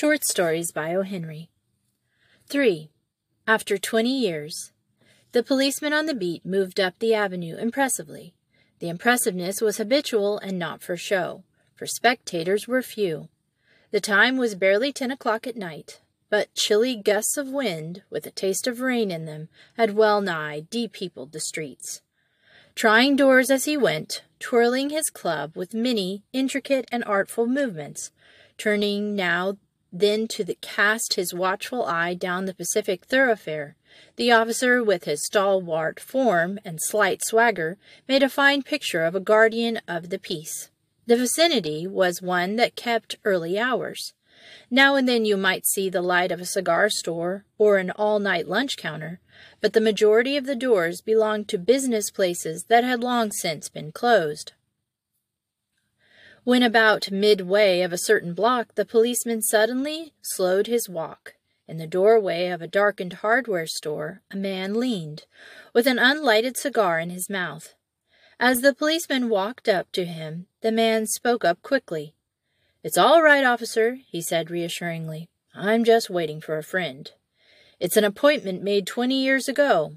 Short Stories by O. Henry. 3. After 20 years, the policeman on the beat moved up the avenue impressively. The impressiveness was habitual and not for show, for spectators were few. The time was barely ten o'clock at night, but chilly gusts of wind, with a taste of rain in them, had well nigh depeopled the streets. Trying doors as he went, twirling his club with many intricate and artful movements, turning now then to the, cast his watchful eye down the Pacific thoroughfare. The officer, with his stalwart form and slight swagger, made a fine picture of a guardian of the peace. The vicinity was one that kept early hours. Now and then you might see the light of a cigar store or an all-night lunch counter, but the majority of the doors belonged to business places that had long since been closed. When about midway of a certain block, the policeman suddenly slowed his walk. In the doorway of a darkened hardware store, a man leaned, with an unlighted cigar in his mouth. As the policeman walked up to him, the man spoke up quickly. It's all right, officer, he said reassuringly. I'm just waiting for a friend. It's an appointment made twenty years ago.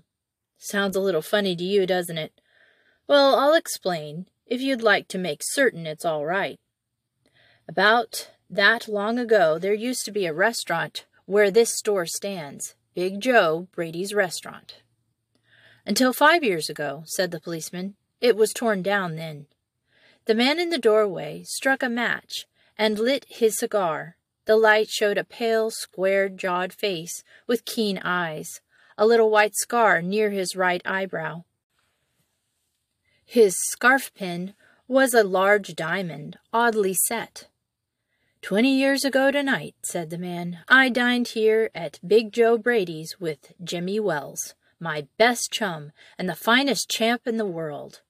Sounds a little funny to you, doesn't it? Well, I'll explain if you'd like to make certain it's all right. About that long ago, there used to be a restaurant where this store stands, Big Joe Brady's restaurant. Until five years ago, said the policeman. It was torn down then. The man in the doorway struck a match and lit his cigar. The light showed a pale, square-jawed face with keen eyes, a little white scar near his right eyebrow. His scarf pin was a large diamond, oddly set. Twenty years ago tonight, said the man, I dined here at Big Joe Brady's with Jimmy Wells, my best chum and the finest champ in the world.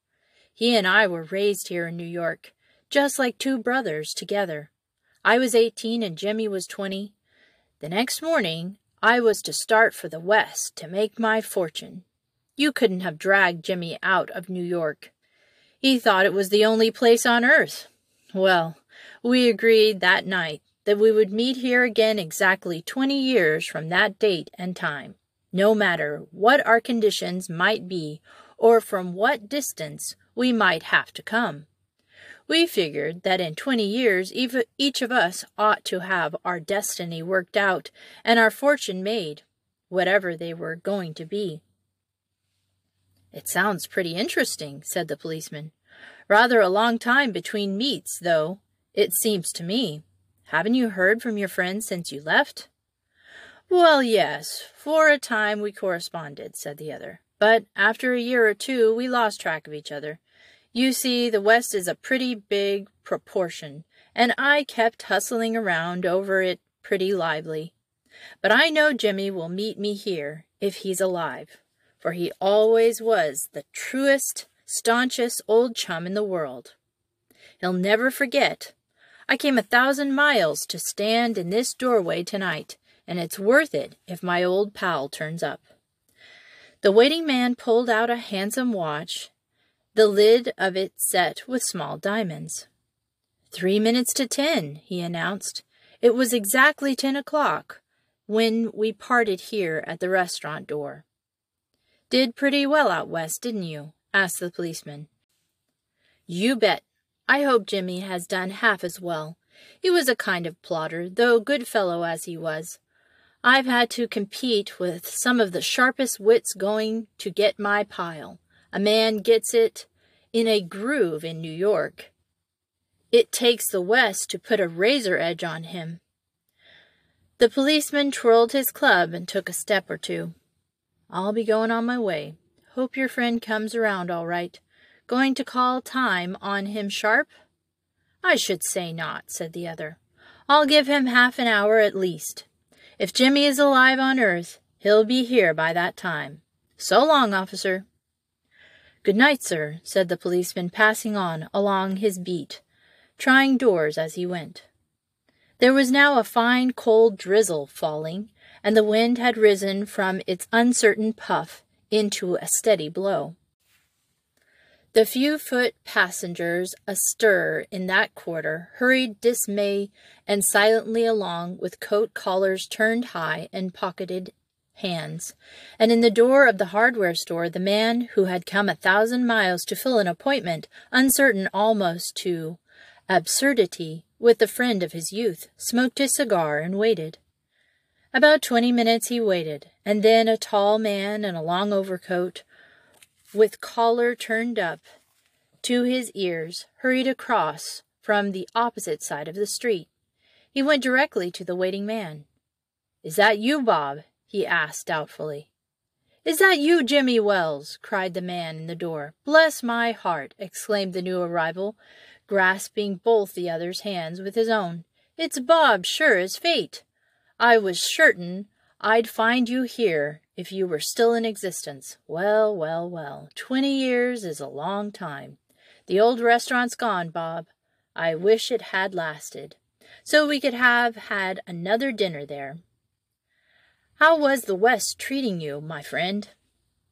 He and I were raised here in New York, just like two brothers together. I was eighteen and Jimmy was twenty. The next morning, I was to start for the West to make my fortune. You couldn't have dragged Jimmy out of New York. He thought it was the only place on earth. Well, we agreed that night that we would meet here again exactly twenty years from that date and time, no matter what our conditions might be or from what distance we might have to come. We figured that in twenty years each of us ought to have our destiny worked out and our fortune made, whatever they were going to be. It sounds pretty interesting, said the policeman. Rather a long time between meets, though, it seems to me. Haven't you heard from your friends since you left? Well, yes, for a time we corresponded, said the other. But after a year or two, we lost track of each other. You see, the West is a pretty big proportion, and I kept hustling around over it pretty lively. But I know Jimmy will meet me here, if he's alive for he always was the truest, staunchest old chum in the world. He'll never forget. I came a thousand miles to stand in this doorway tonight, and it's worth it if my old pal turns up. The waiting man pulled out a handsome watch, the lid of it set with small diamonds. Three minutes to ten, he announced. It was exactly ten o'clock when we parted here at the restaurant door. Did pretty well out west, didn't you? asked the policeman. You bet. I hope Jimmy has done half as well. He was a kind of plotter, though good fellow as he was. I've had to compete with some of the sharpest wits going to get my pile. A man gets it in a groove in New York. It takes the West to put a razor edge on him. The policeman twirled his club and took a step or two. I'll be going on my way. Hope your friend comes around all right. Going to call time on him sharp? I should say not, said the other. I'll give him half an hour at least. If Jimmy is alive on earth, he'll be here by that time. So long, officer. Good night, sir, said the policeman, passing on along his beat, trying doors as he went. There was now a fine cold drizzle falling, and the wind had risen from its uncertain puff into a steady blow. The few foot passengers astir in that quarter hurried dismay and silently along with coat collars turned high and pocketed hands. And in the door of the hardware store, the man who had come a thousand miles to fill an appointment, uncertain almost to absurdity, with the friend of his youth, smoked his cigar and waited. About twenty minutes he waited, and then a tall man in a long overcoat, with collar turned up to his ears, hurried across from the opposite side of the street. He went directly to the waiting man. Is that you, Bob? he asked doubtfully. Is that you, Jimmy Wells? cried the man in the door. Bless my heart! exclaimed the new arrival, grasping both the other's hands with his own. It's Bob, sure as fate. I was certain I'd find you here if you were still in existence. Well, well, well, twenty years is a long time. The old restaurant's gone, Bob. I wish it had lasted, so we could have had another dinner there. How was the West treating you, my friend?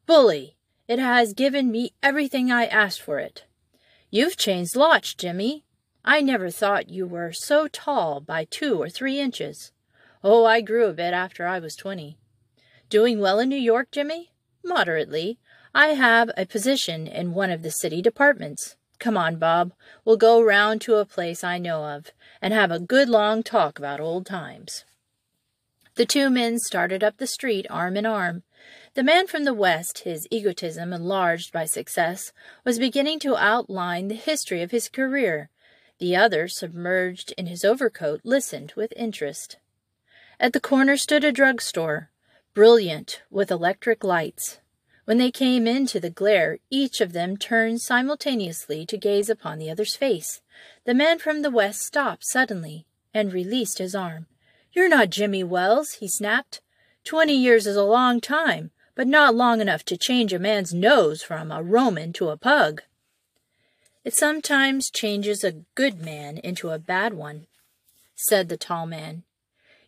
Bully! It has given me everything I asked for it. You've changed lots, Jimmy. I never thought you were so tall by two or three inches. Oh, I grew a bit after I was twenty. Doing well in New York, Jimmy? Moderately. I have a position in one of the city departments. Come on, Bob. We'll go round to a place I know of and have a good long talk about old times. The two men started up the street arm in arm. The man from the West, his egotism enlarged by success, was beginning to outline the history of his career. The other, submerged in his overcoat, listened with interest. At the corner stood a drug store, brilliant with electric lights. When they came into the glare, each of them turned simultaneously to gaze upon the other's face. The man from the West stopped suddenly and released his arm. You're not Jimmy Wells, he snapped. Twenty years is a long time but not long enough to change a man's nose from a Roman to a pug. It sometimes changes a good man into a bad one, said the tall man.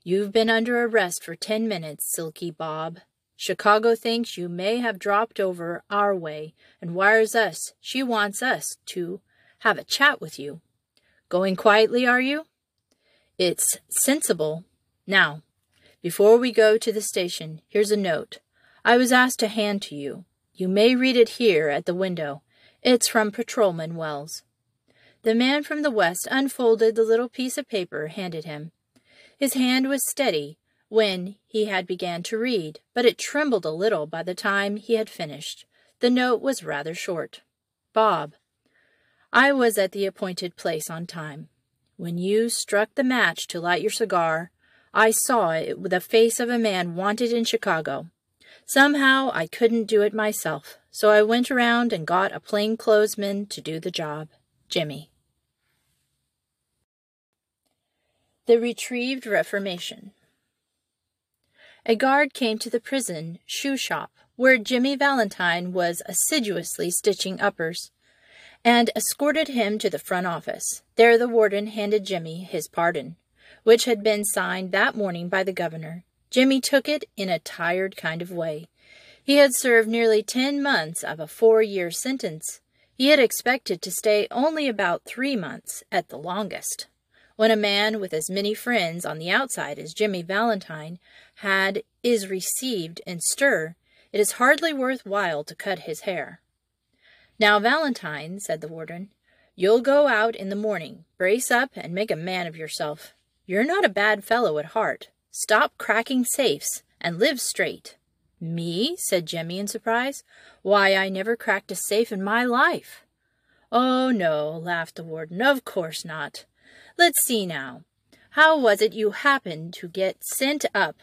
You've been under arrest for ten minutes, Silky Bob. Chicago thinks you may have dropped over our way and wires us she wants us to have a chat with you. Going quietly, are you? It's sensible. Now, before we go to the station, here's a note. I was asked to hand to you. You may read it here at the window. It's from Patrolman Wells. The man from the west unfolded the little piece of paper handed him. His hand was steady when he had began to read, but it trembled a little by the time he had finished. The note was rather short. Bob, I was at the appointed place on time. When you struck the match to light your cigar, I saw it with the face of a man wanted in Chicago. Somehow I couldn't do it myself, so I went around and got a plainclothesman to do the job. Jimmy. The Retrieved Reformation A guard came to the prison shoe shop, where Jimmy Valentine was assiduously stitching uppers, and escorted him to the front office. There the warden handed Jimmy his pardon, which had been signed that morning by the governor. Jimmy took it in a tired kind of way. He had served nearly ten months of a four-year sentence. He had expected to stay only about three months at the longest. When a man with as many friends on the outside as Jimmy Valentine had is received in stir, it is hardly worth while to cut his hair. Now, Valentine, said the warden, you'll go out in the morning. Brace up and make a man of yourself. You're not a bad fellow at heart. Stop cracking safes and live straight. Me? said Jimmy in surprise. Why, I never cracked a safe in my life. Oh, no, laughed the warden. Of course not. Let's see now. How was it you happened to get sent up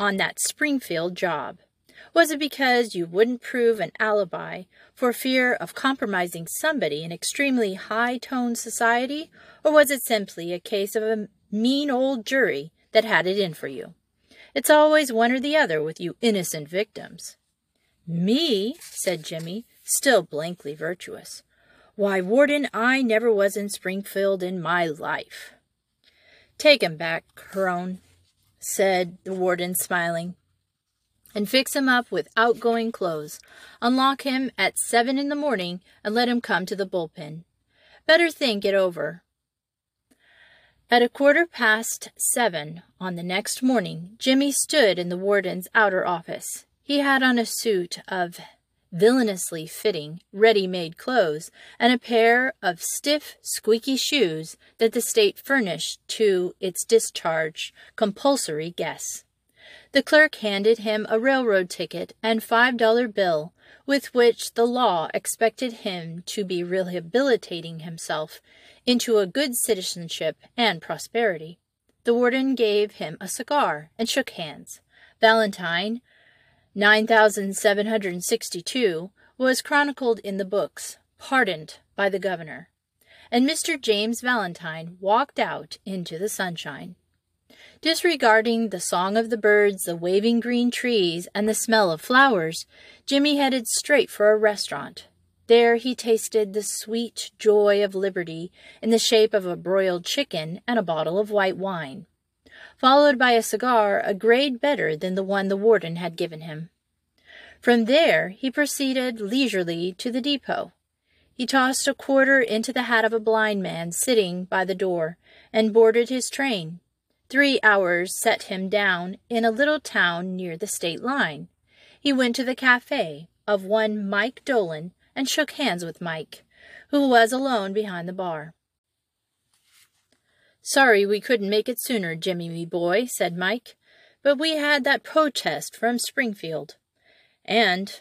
on that Springfield job? Was it because you wouldn't prove an alibi for fear of compromising somebody in extremely high-toned society, or was it simply a case of a mean old jury that had it in for you. It's always one or the other with you innocent victims. Me? said Jimmy, still blankly virtuous. Why, Warden, I never was in Springfield in my life. Take him back, Crone, said the warden, smiling. and fix him up with outgoing clothes, unlock him at seven in the morning, and let him come to the bullpen. Better think it over. At a quarter past seven on the next morning, Jimmy stood in the warden's outer office. He had on a suit of villainously fitting, ready-made clothes, and a pair of stiff, squeaky shoes that the state furnished to its discharged compulsory guests. The clerk handed him a railroad ticket and five-dollar bill, with which the law expected him to be rehabilitating himself into a good citizenship and prosperity. The warden gave him a cigar and shook hands. Valentine, 9762, was chronicled in the books, pardoned by the governor, and Mr. James Valentine walked out into the sunshine. Disregarding the song of the birds, the waving green trees, and the smell of flowers, Jimmy headed straight for a restaurant. There he tasted the sweet joy of liberty in the shape of a broiled chicken and a bottle of white wine, followed by a cigar a grade better than the one the warden had given him. From there he proceeded leisurely to the depot. He tossed a quarter into the hat of a blind man sitting by the door and boarded his train. Three hours set him down in a little town near the state line. He went to the cafe of one Mike Dolan and shook hands with Mike, who was alone behind the bar. Sorry we couldn't make it sooner, Jimmy, me boy, said Mike, but we had that protest from Springfield. And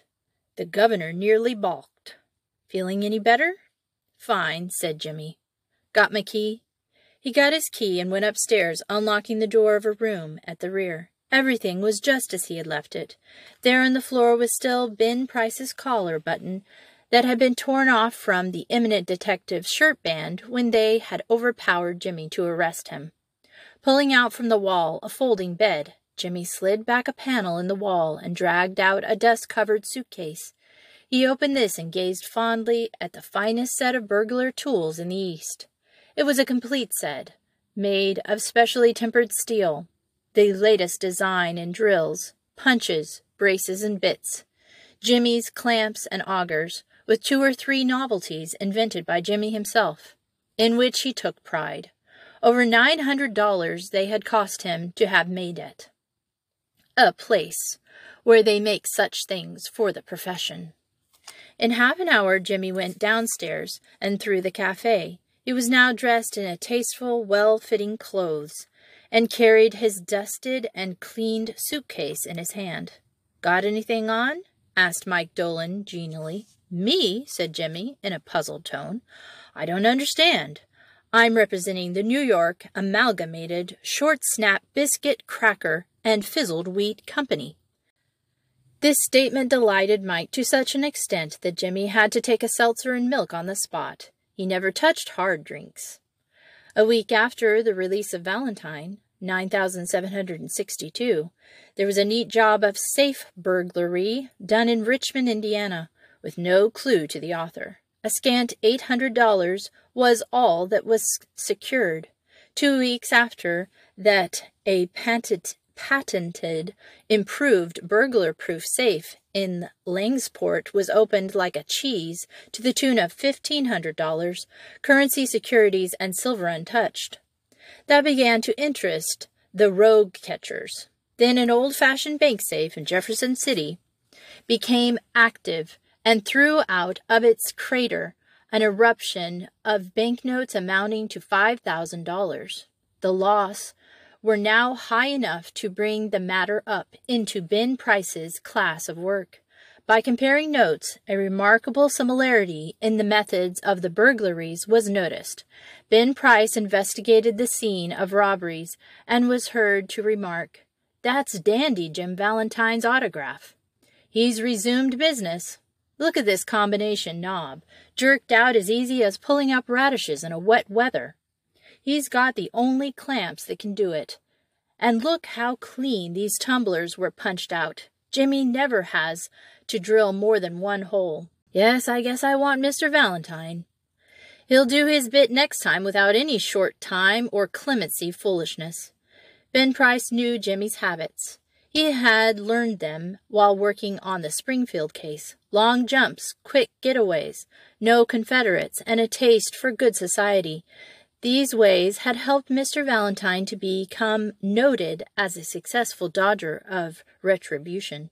the governor nearly balked. Feeling any better? Fine, said Jimmy. Got my key? He got his key and went upstairs, unlocking the door of a room at the rear. Everything was just as he had left it. There on the floor was still Ben Price's collar button that had been torn off from the eminent detective's shirt band when they had overpowered Jimmy to arrest him. Pulling out from the wall a folding bed, Jimmy slid back a panel in the wall and dragged out a dust-covered suitcase. He opened this and gazed fondly at the finest set of burglar tools in the East. It was a complete set, made of specially tempered steel, the latest design in drills, punches, braces, and bits, jimmies, clamps, and augers, with two or three novelties invented by Jimmy himself, in which he took pride. Over nine hundred dollars they had cost him to have made it. A place where they make such things for the profession. In half an hour Jimmy went downstairs and through the cafe, he was now dressed in a tasteful, well-fitting clothes, and carried his dusted and cleaned suitcase in his hand. Got anything on? Asked Mike Dolan genially. Me? said Jimmy in a puzzled tone. I don't understand. I'm representing the New York Amalgamated Short Snap Biscuit Cracker and Fizzled Wheat Company. This statement delighted Mike to such an extent that Jimmy had to take a seltzer and milk on the spot. He never touched hard drinks. A week after the release of Valentine, 9762, there was a neat job of safe burglary done in Richmond, Indiana, with no clue to the author. A scant $800 was all that was secured. Two weeks after that, a patent, patented, improved burglar-proof safe in Logansport was opened like a cheese to the tune of $1,500, currency securities and silver untouched. That began to interest the rogue catchers. Then an old-fashioned bank safe in Jefferson City became active and threw out of its crater an eruption of banknotes amounting to $5,000. The loss were now high enough to bring the matter up into Ben Price's class of work. By comparing notes, a remarkable similarity in the methods of the burglaries was noticed. Ben Price investigated the scene of robberies and was heard to remark, That's dandy Jim Valentine's autograph. He's resumed business. Look at this combination knob, jerked out as easy as pulling up radishes in a wet weather. He's got the only clamps that can do it. And look how clean these tumblers were punched out. Jimmy never has to drill more than one hole. Yes, I guess I want Mr. Valentine. He'll do his bit next time without any short time or clemency foolishness. Ben Price knew Jimmy's habits. He had learned them while working on the Springfield case long jumps, quick getaways, no Confederates, and a taste for good society. These ways had helped Mr. Valentine to become noted as a successful dodger of retribution.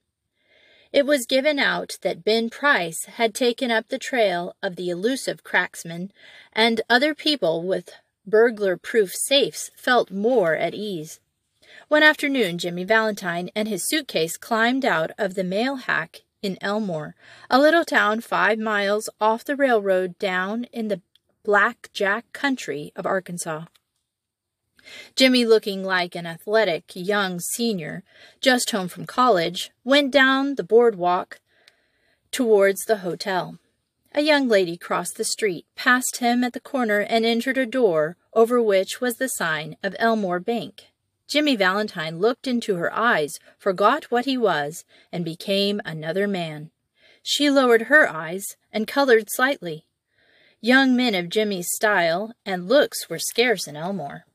It was given out that Ben Price had taken up the trail of the elusive cracksman, and other people with burglar proof safes felt more at ease. One afternoon, Jimmy Valentine and his suitcase climbed out of the mail hack in Elmore, a little town five miles off the railroad down in the Black Jack country of Arkansas. Jimmy, looking like an athletic young senior just home from college, went down the boardwalk towards the hotel. A young lady crossed the street, passed him at the corner, and entered a door over which was the sign of Elmore Bank. Jimmy Valentine looked into her eyes, forgot what he was, and became another man. She lowered her eyes and colored slightly. Young men of Jimmy's style and looks were scarce in Elmore.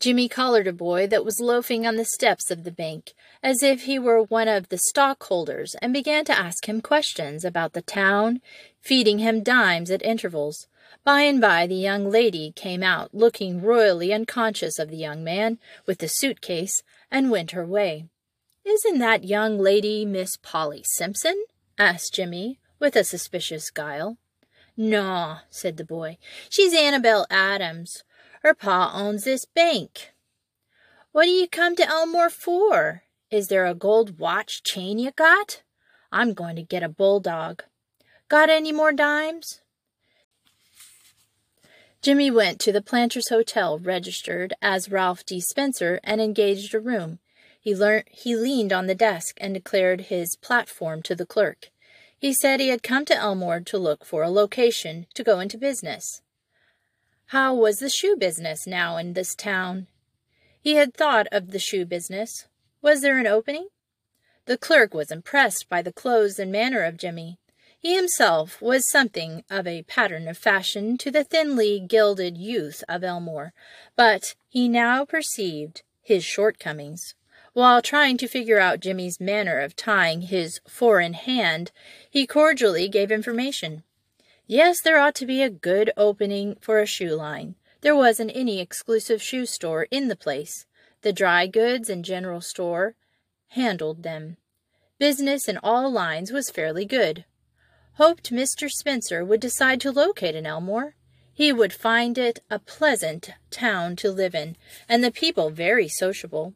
Jimmy collared a boy that was loafing on the steps of the bank, as if he were one of the stockholders, and began to ask him questions about the town, feeding him dimes at intervals. By and by the young lady came out, looking royally unconscious of the young man with the suitcase, and went her way. Isn't that young lady Miss Polly Simpson? asked Jimmy, with a suspicious guile. No, said the boy. She's Annabel Adams. Her pa owns this bank. What do you come to Elmore for? Is there a gold watch chain you got? I'm going to get a bulldog. Got any more dimes? Jimmy went to the Planters Hotel, registered as Ralph D. Spencer, and engaged a room. He, learned, he leaned on the desk and declared his platform to the clerk. He said he had come to Elmore to look for a location to go into business. How was the shoe business now in this town? He had thought of the shoe business. Was there an opening? The clerk was impressed by the clothes and manner of Jimmy. He himself was something of a pattern of fashion to the thinly gilded youth of Elmore, but he now perceived his shortcomings. While trying to figure out Jimmy's manner of tying his four-in hand, he cordially gave information. Yes, there ought to be a good opening for a shoe line. There wasn't any exclusive shoe store in the place. The dry goods and general store handled them. Business in all lines was fairly good hoped Mr. Spencer would decide to locate in Elmore. He would find it a pleasant town to live in, and the people very sociable.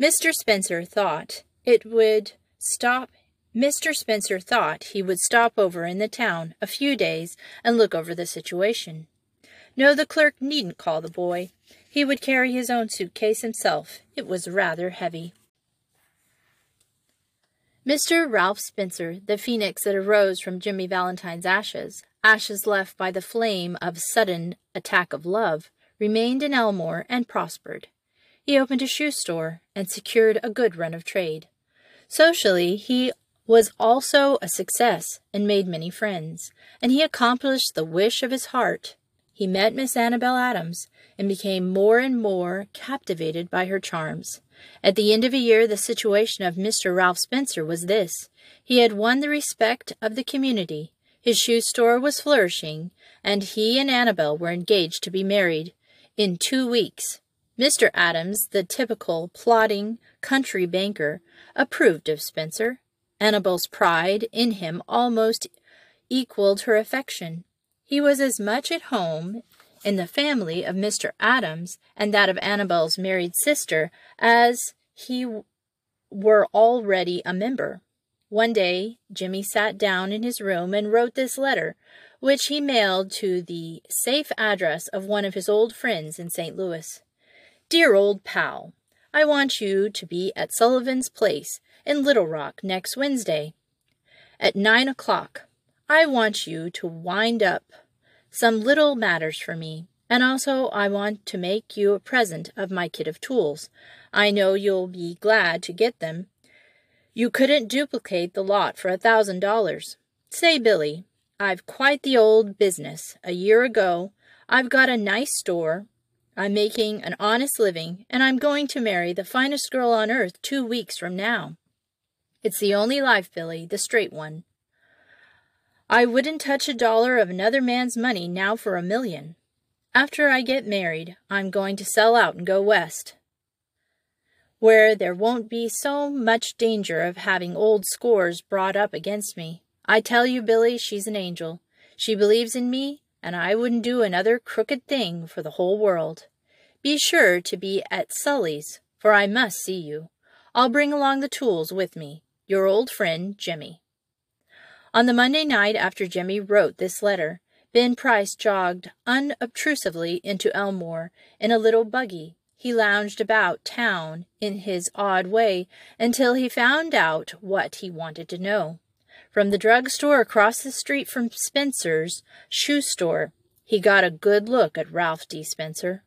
Mr. Spencer thought it would stop Mr. Spencer thought he would stop over in the town a few days and look over the situation. No, the clerk needn't call the boy. He would carry his own suitcase himself. It was rather heavy. Mr. Ralph Spencer, the phoenix that arose from Jimmy Valentine's ashes, ashes left by the flame of sudden attack of love, remained in Elmore and prospered. He opened a shoe store and secured a good run of trade. Socially, he was also a success and made many friends, and he accomplished the wish of his heart. He met Miss Annabel Adams and became more and more captivated by her charms. At the end of a year, the situation of Mr. Ralph Spencer was this. He had won the respect of the community. His shoe store was flourishing, and he and Annabel were engaged to be married in two weeks. Mr. Adams, the typical plodding country banker, approved of Spencer. Annabel's pride in him almost equaled her affection. He was as much at home in the family of Mr. Adams and that of Annabel's married sister as he were already a member. One day, Jimmy sat down in his room and wrote this letter, which he mailed to the safe address of one of his old friends in St. Louis. Dear old pal, I want you to be at Sullivan's Place in Little Rock next Wednesday at nine o'clock. I want you to wind up some little matters for me. And also, I want to make you a present of my kit of tools. I know you'll be glad to get them. You couldn't duplicate the lot for a thousand dollars. Say, Billy, I've quite the old business. A year ago, I've got a nice store, I'm making an honest living, and I'm going to marry the finest girl on earth two weeks from now. It's the only life, Billy, the straight one. I wouldn't touch a dollar of another man's money now for a million. After I get married, I'm going to sell out and go west, where there won't be so much danger of having old scores brought up against me. I tell you, Billy, she's an angel. She believes in me, and I wouldn't do another crooked thing for the whole world. Be sure to be at Sully's, for I must see you. I'll bring along the tools with me. Your old friend, Jimmy. On the Monday night after Jimmy wrote this letter, Ben Price jogged unobtrusively into Elmore in a little buggy. He lounged about town in his odd way until he found out what he wanted to know. From the drug store across the street from Spencer's shoe store, he got a good look at Ralph D. Spencer.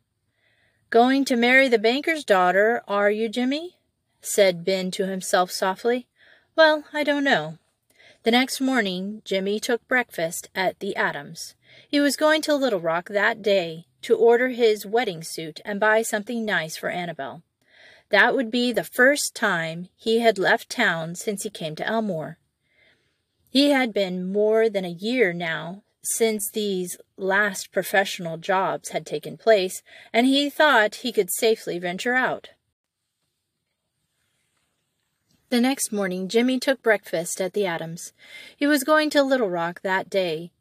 Going to marry the banker's daughter, are you, Jimmy? said Ben to himself softly. Well, I don't know. The next morning, Jimmy took breakfast at the Adams. He was going to Little Rock that day to order his wedding suit and buy something nice for Annabel. That would be the first time he had left town since he came to Elmore. He had been more than a year now since these last professional jobs had taken place, and he thought he could safely venture out. The next morning, Jimmy took breakfast at the Adams. He was going to Little Rock that day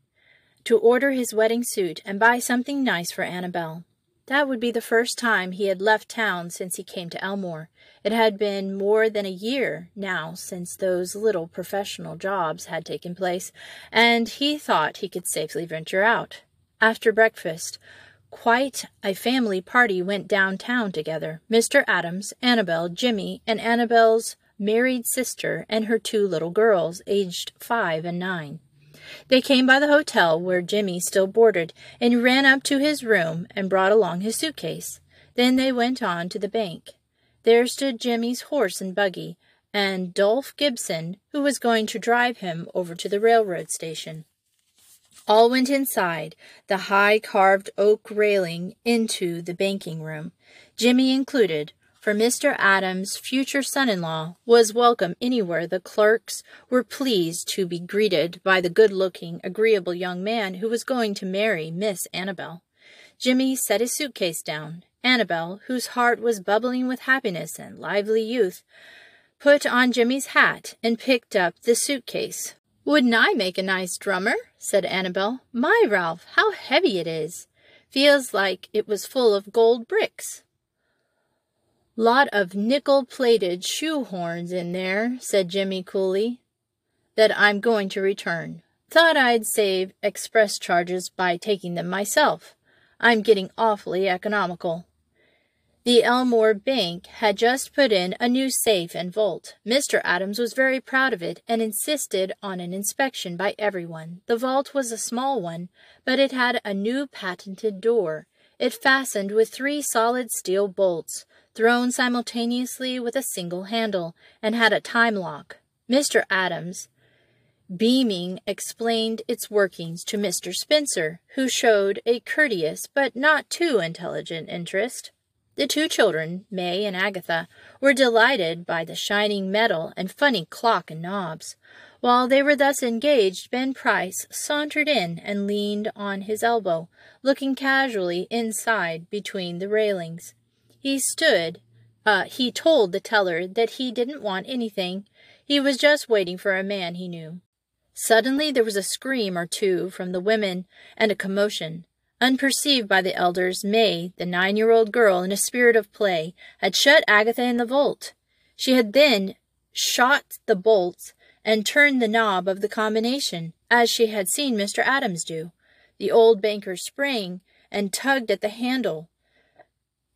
to order his wedding suit and buy something nice for Annabel. That would be the first time he had left town since he came to Elmore. It had been more than a year now since those little professional jobs had taken place, and he thought he could safely venture out. After breakfast, quite a family party went downtown together. Mr. Adams, Annabel, Jimmy, and Annabel's married sister and her two little girls, aged five and nine. They came by the hotel where Jimmy still boarded and ran up to his room and brought along his suitcase. Then they went on to the bank. There stood Jimmy's horse and buggy, and Dolph Gibson, who was going to drive him over to the railroad station. All went inside the high carved oak railing into the banking room, Jimmy included, for Mr. Adams' future son-in-law was welcome anywhere the clerks were pleased to be greeted by the good-looking, agreeable young man who was going to marry Miss Annabel. Jimmy set his suitcase down. Annabel, whose heart was bubbling with happiness and lively youth, put on Jimmy's hat and picked up the suitcase. Wouldn't I make a nice drummer? said Annabel. My, Ralph, how heavy it is! Feels like it was full of gold bricks. Lot of nickel-plated shoe horns in there, said Jimmy coolly, that I'm going to return. Thought I'd save express charges by taking them myself. I'm getting awfully economical. The Elmore Bank had just put in a new safe and vault. Mr. Adams was very proud of it and insisted on an inspection by everyone. The vault was a small one, but it had a new patented door. It fastened with three solid steel bolts thrown simultaneously with a single handle, and had a time lock. Mr. Adams, beaming, explained its workings to Mr. Spencer, who showed a courteous but not too intelligent interest. The two children, May and Agatha, were delighted by the shining metal and funny clock and knobs. While they were thus engaged, Ben Price sauntered in and leaned on his elbow, looking casually inside between the railings. He stood. Uh, he told the teller that he didn't want anything. He was just waiting for a man he knew. Suddenly there was a scream or two from the women and a commotion. Unperceived by the elders, May, the nine-year-old girl, in a spirit of play, had shut Agatha in the vault. She had then shot the bolts and turned the knob of the combination, as she had seen Mr. Adams do. The old banker sprang and tugged at the handle.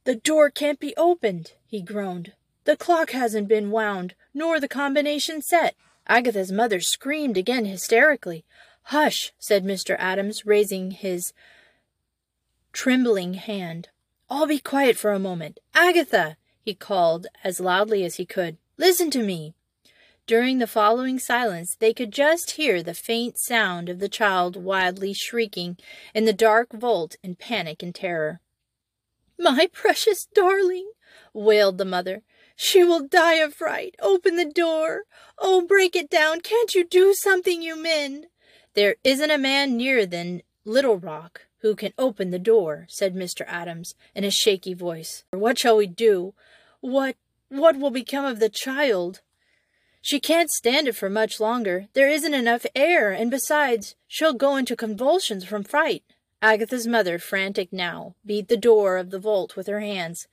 The door can't be opened, he groaned. The clock hasn't been wound, nor the combination set. Agatha's mother screamed again hysterically. Hush, said Mr. Adams, raising his trembling hand. I'll be quiet for a moment. Agatha, he called as loudly as he could. Listen to me. During the following silence, they could just hear the faint sound of the child wildly shrieking in the dark vault in panic and terror. My precious darling, wailed the mother. She will die of fright. Open the door. Oh, break it down. Can't you do something, you men? There isn't a man nearer than Little Rock who can open the door, said Mr. Adams in a shaky voice. What shall we do? What what will become of the child? She can't stand it for much longer. There isn't enough air, and besides, she'll go into convulsions from fright. Agatha's mother, frantic now, beat the door of the vault with her hands.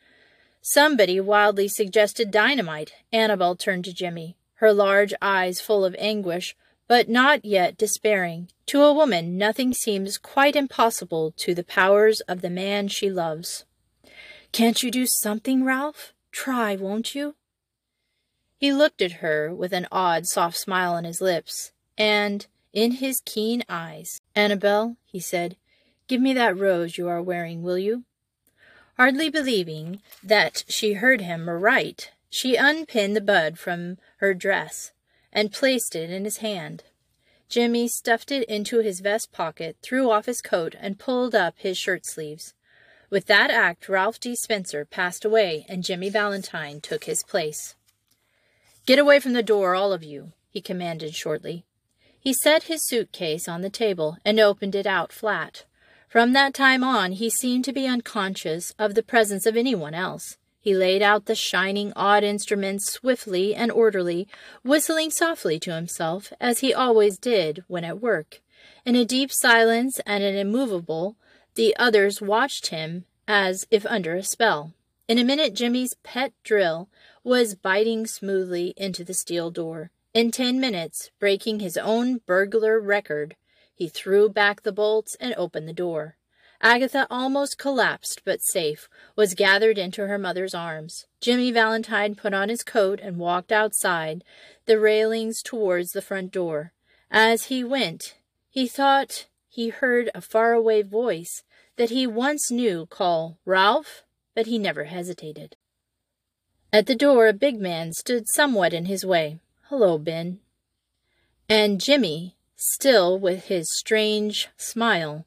Somebody wildly suggested dynamite. Annabel turned to Jimmy, her large eyes full of anguish, but not yet despairing. To a woman, nothing seems quite impossible to the powers of the man she loves. Can't you do something, Ralph? Try, won't you? He looked at her with an odd, soft smile on his lips, and in his keen eyes. Annabel, he said, give me that rose you are wearing, will you? Hardly believing that she heard him aright, she unpinned the bud from her dress and placed it in his hand. Jimmy stuffed it into his vest pocket, threw off his coat, and pulled up his shirt sleeves. With that act, Ralph D. Spencer passed away, and Jimmy Valentine took his place. Get away from the door, all of you, he commanded shortly. He set his suitcase on the table and opened it out flat. From that time on, he seemed to be unconscious of the presence of anyone else. He laid out the shining, odd instruments swiftly and orderly, whistling softly to himself, as he always did when at work. In a deep silence and an immovable, the others watched him as if under a spell. In a minute, Jimmy's pet drill was biting smoothly into the steel door. In ten minutes, breaking his own burglar record, he threw back the bolts and opened the door. Agatha, almost collapsed but safe, was gathered into her mother's arms. Jimmy Valentine put on his coat and walked outside the railings towards the front door. As he went, he thought he heard a faraway voice that he once knew call Ralph, but he never hesitated. At the door, a big man stood somewhat in his way. Hello, Ben. And Jimmy, still with his strange smile.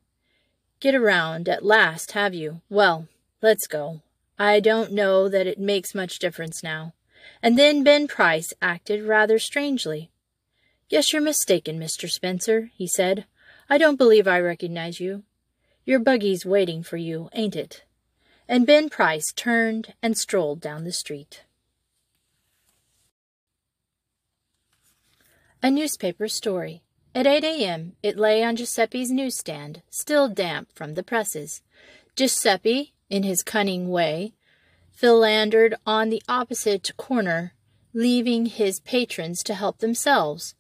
Get around at last, have you? Well, let's go. I don't know that it makes much difference now. And then Ben Price acted rather strangely. Guess you're mistaken, Mr. Spencer, he said. I don't believe I recognize you. Your buggy's waiting for you, ain't it? And Ben Price turned and strolled down the street. A newspaper story. At 8 a.m., it lay on Giuseppe's newsstand, still damp from the presses. Giuseppe, in his cunning way, philandered on the opposite corner, leaving his patrons to help themselves.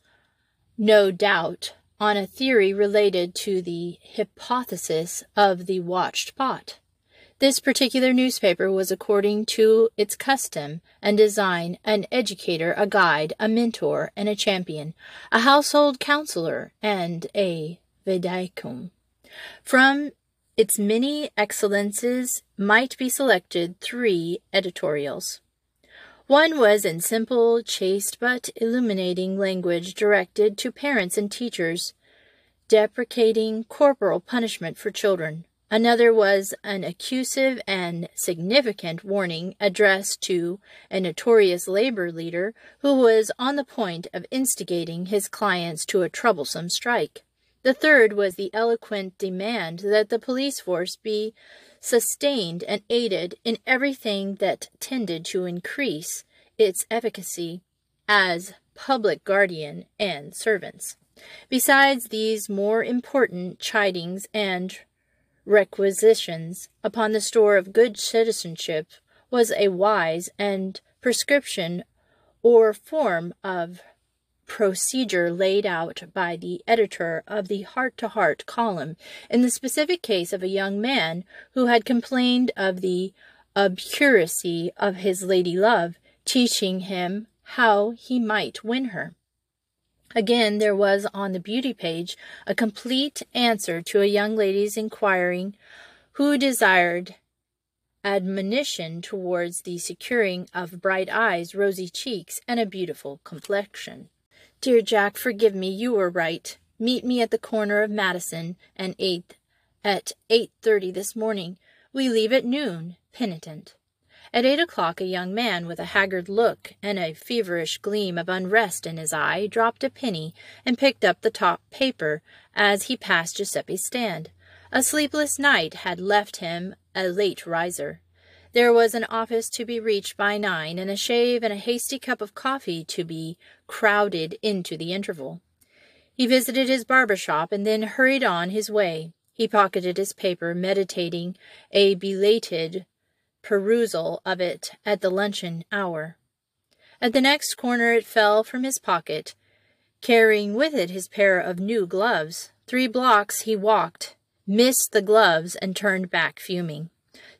No doubt on a theory related to the hypothesis of the watched pot. This particular newspaper was, according to its custom and design, an educator, a guide, a mentor, and a champion, a household counselor, and a vade mecum. From its many excellences might be selected three editorials. One was in simple, chaste, but illuminating language directed to parents and teachers, deprecating corporal punishment for children. Another was an accusive and significant warning addressed to a notorious labor leader who was on the point of instigating his clients to a troublesome strike. The third was the eloquent demand that the police force be sustained and aided in everything that tended to increase its efficacy as public guardian and servants. Besides these more important chidings and requisitions upon the store of good citizenship was a wise and prescription or form of procedure laid out by the editor of the heart to heart column in the specific case of a young man who had complained of the obscuracy of his lady love, teaching him how he might win her. Again, there was on the beauty page a complete answer to a young lady's inquiring who desired admonition towards the securing of bright eyes, rosy cheeks, and a beautiful complexion. Dear Jack, forgive me, you were right. Meet me at the corner of Madison and 8th at 8.30 this morning. We leave at noon, penitent. At eight o'clock, a young man with a haggard look and a feverish gleam of unrest in his eye dropped a penny and picked up the top paper as he passed Giuseppe's stand. A sleepless night had left him a late riser. There was an office to be reached by nine, and a shave and a hasty cup of coffee to be crowded into the interval. He visited his barber shop and then hurried on his way. He pocketed his paper, meditating a belated perusal of it at the luncheon hour. At the next corner it fell from his pocket, carrying with it his pair of new gloves. Three blocks he walked, missed the gloves, and turned back fuming.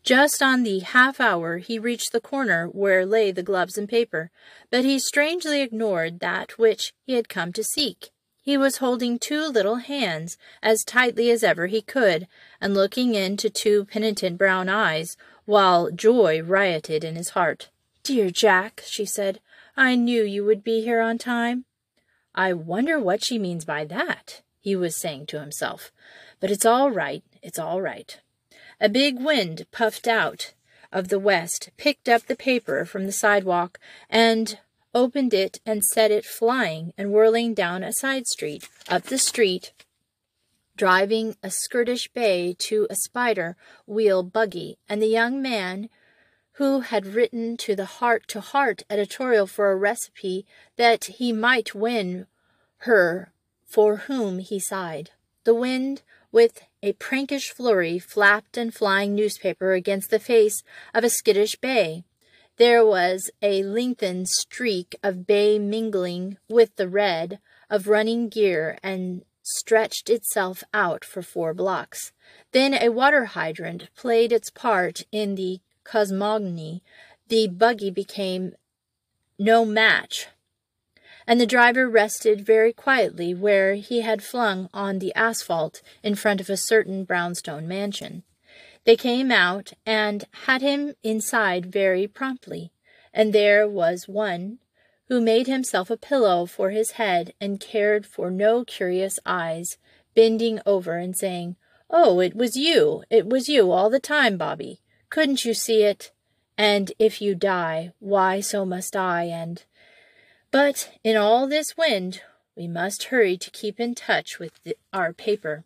Just on the half hour he reached the corner where lay the gloves and paper, but he strangely ignored that which he had come to seek. He was holding two little hands as tightly as ever he could, and looking into two penitent brown eyes, while joy rioted in his heart. Dear Jack, she said, I knew you would be here on time. I wonder what she means by that, he was saying to himself. But it's all right, it's all right. A big wind puffed out of the west, picked up the paper from the sidewalk, and opened it and set it flying and whirling down a side street, up the street, driving a skirtish bay to a spider wheel buggy, and the young man who had written to the heart to heart editorial for a recipe that he might win her for whom he sighed. The wind, with a prankish flurry, flapped and flying newspaper against the face of a skittish bay. There was a lengthened streak of bay mingling with the red of running gear and stretched itself out for four blocks. Then a water hydrant played its part in the cosmogony. The buggy became no match, and the driver rested very quietly where he had flung on the asphalt in front of a certain brownstone mansion. They came out and had him inside very promptly, and there was one who made himself a pillow for his head and cared for no curious eyes, bending over and saying, Oh, it was you, it was you all the time, Bobby. Couldn't you see it? And if you die, why so must I, and... But in all this wind, we must hurry to keep in touch with the, our paper.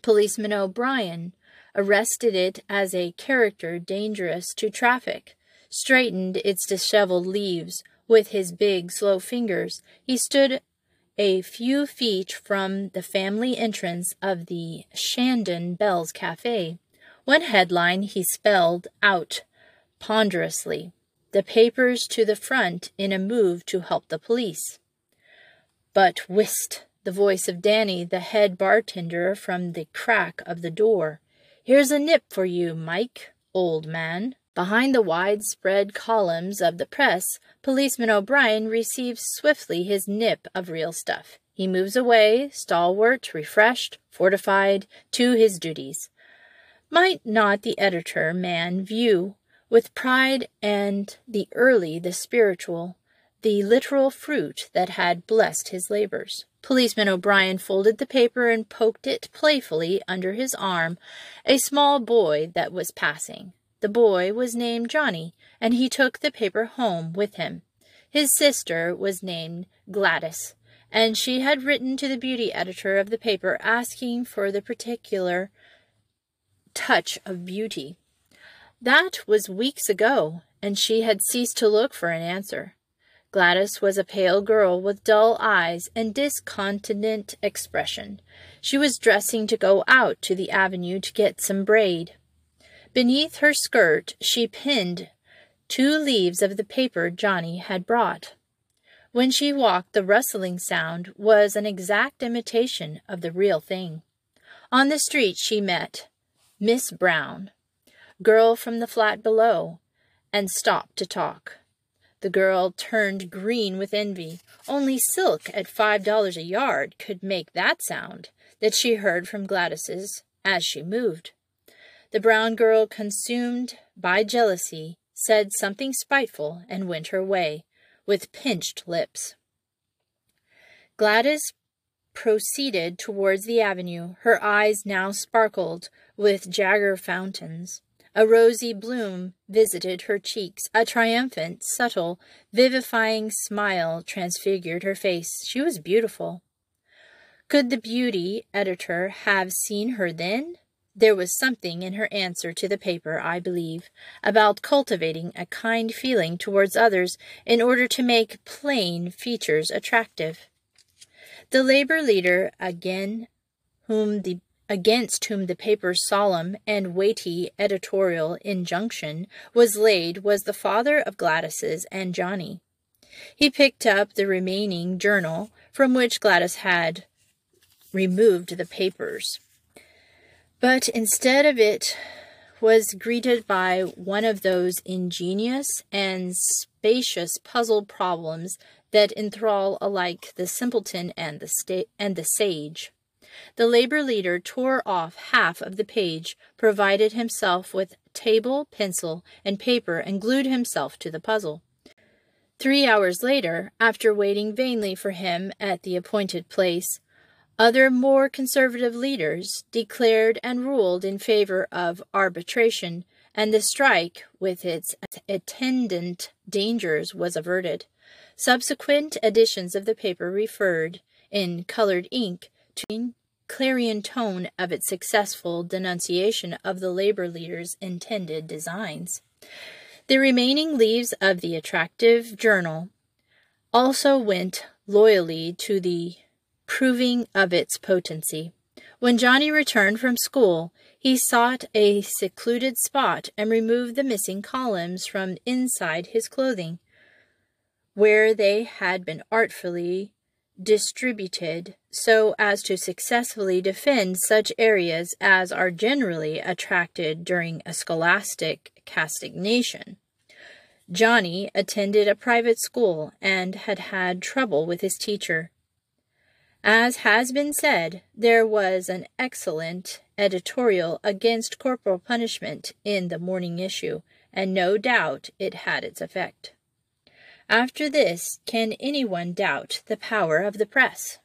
Policeman O'Brien arrested it as a character dangerous to traffic, straightened its disheveled leaves with his big, slow fingers. He stood a few feet from the family entrance of the Shandon Bells Cafe. One headline he spelled out ponderously, the papers to the front in a move to help the police. But whist! The voice of Danny, the head bartender, from the crack of the door. Here's a nip for you, Mike, old man. Behind the widespread columns of the press, Policeman O'Brien receives swiftly his nip of real stuff. He moves away, stalwart, refreshed, fortified, to his duties. Might not the editor man view with pride and the early, the spiritual, the literal fruit that had blessed his labors? Policeman O'Brien folded the paper and poked it playfully under his arm a small boy that was passing. The boy was named Johnny, and he took the paper home with him. His sister was named Gladys, and she had written to the beauty editor of the paper asking for the particular touch of beauty. That was weeks ago, and she had ceased to look for an answer. Gladys was a pale girl with dull eyes and discontented expression. She was dressing to go out to the avenue to get some braid. Beneath her skirt she pinned two leaves of the paper Johnny had brought. When she walked, the rustling sound was an exact imitation of the real thing. On the street she met Miss Brown, girl from the flat below, and stopped to talk. The girl turned green with envy. Only silk at five dollars a yard could make that sound that she heard from Gladys's as she moved. The brown girl, consumed by jealousy, said something spiteful and went her way, with pinched lips. Gladys proceeded towards the avenue. Her eyes now sparkled with Jagerfonteins. A rosy bloom visited her cheeks. A triumphant, subtle, vivifying smile transfigured her face. She was beautiful. Could the beauty editor have seen her then? There was something in her answer to the paper, I believe, about cultivating a kind feeling towards others in order to make plain features attractive. The labor leader, again whom the against whom the paper's solemn and weighty editorial injunction was laid was the father of Gladys's and Johnny. He picked up the remaining journal from which Gladys had removed the papers. But instead of it was greeted by one of those ingenious and spacious puzzle problems that enthrall alike the simpleton and the, and the sage. The labor leader tore off half of the page, provided himself with table, pencil, and paper, and glued himself to the puzzle. Three hours later, after waiting vainly for him at the appointed place, other more conservative leaders declared and ruled in favor of arbitration, and the strike, with its attendant dangers, was averted. Subsequent editions of the paper referred, in colored ink, to the clarion tone of its successful denunciation of the labor leaders' intended designs. The remaining leaves of the attractive journal also went loyally to the proving of its potency. When Johnny returned from school, he sought a secluded spot and removed the missing columns from inside his clothing, where they had been artfully distributed so as to successfully defend such areas as are generally attracted during a scholastic castigation. Johnny attended a private school and had had trouble with his teacher. As has been said, there was an excellent editorial against corporal punishment in the morning issue, and no doubt it had its effect. After this, can anyone doubt the power of the press?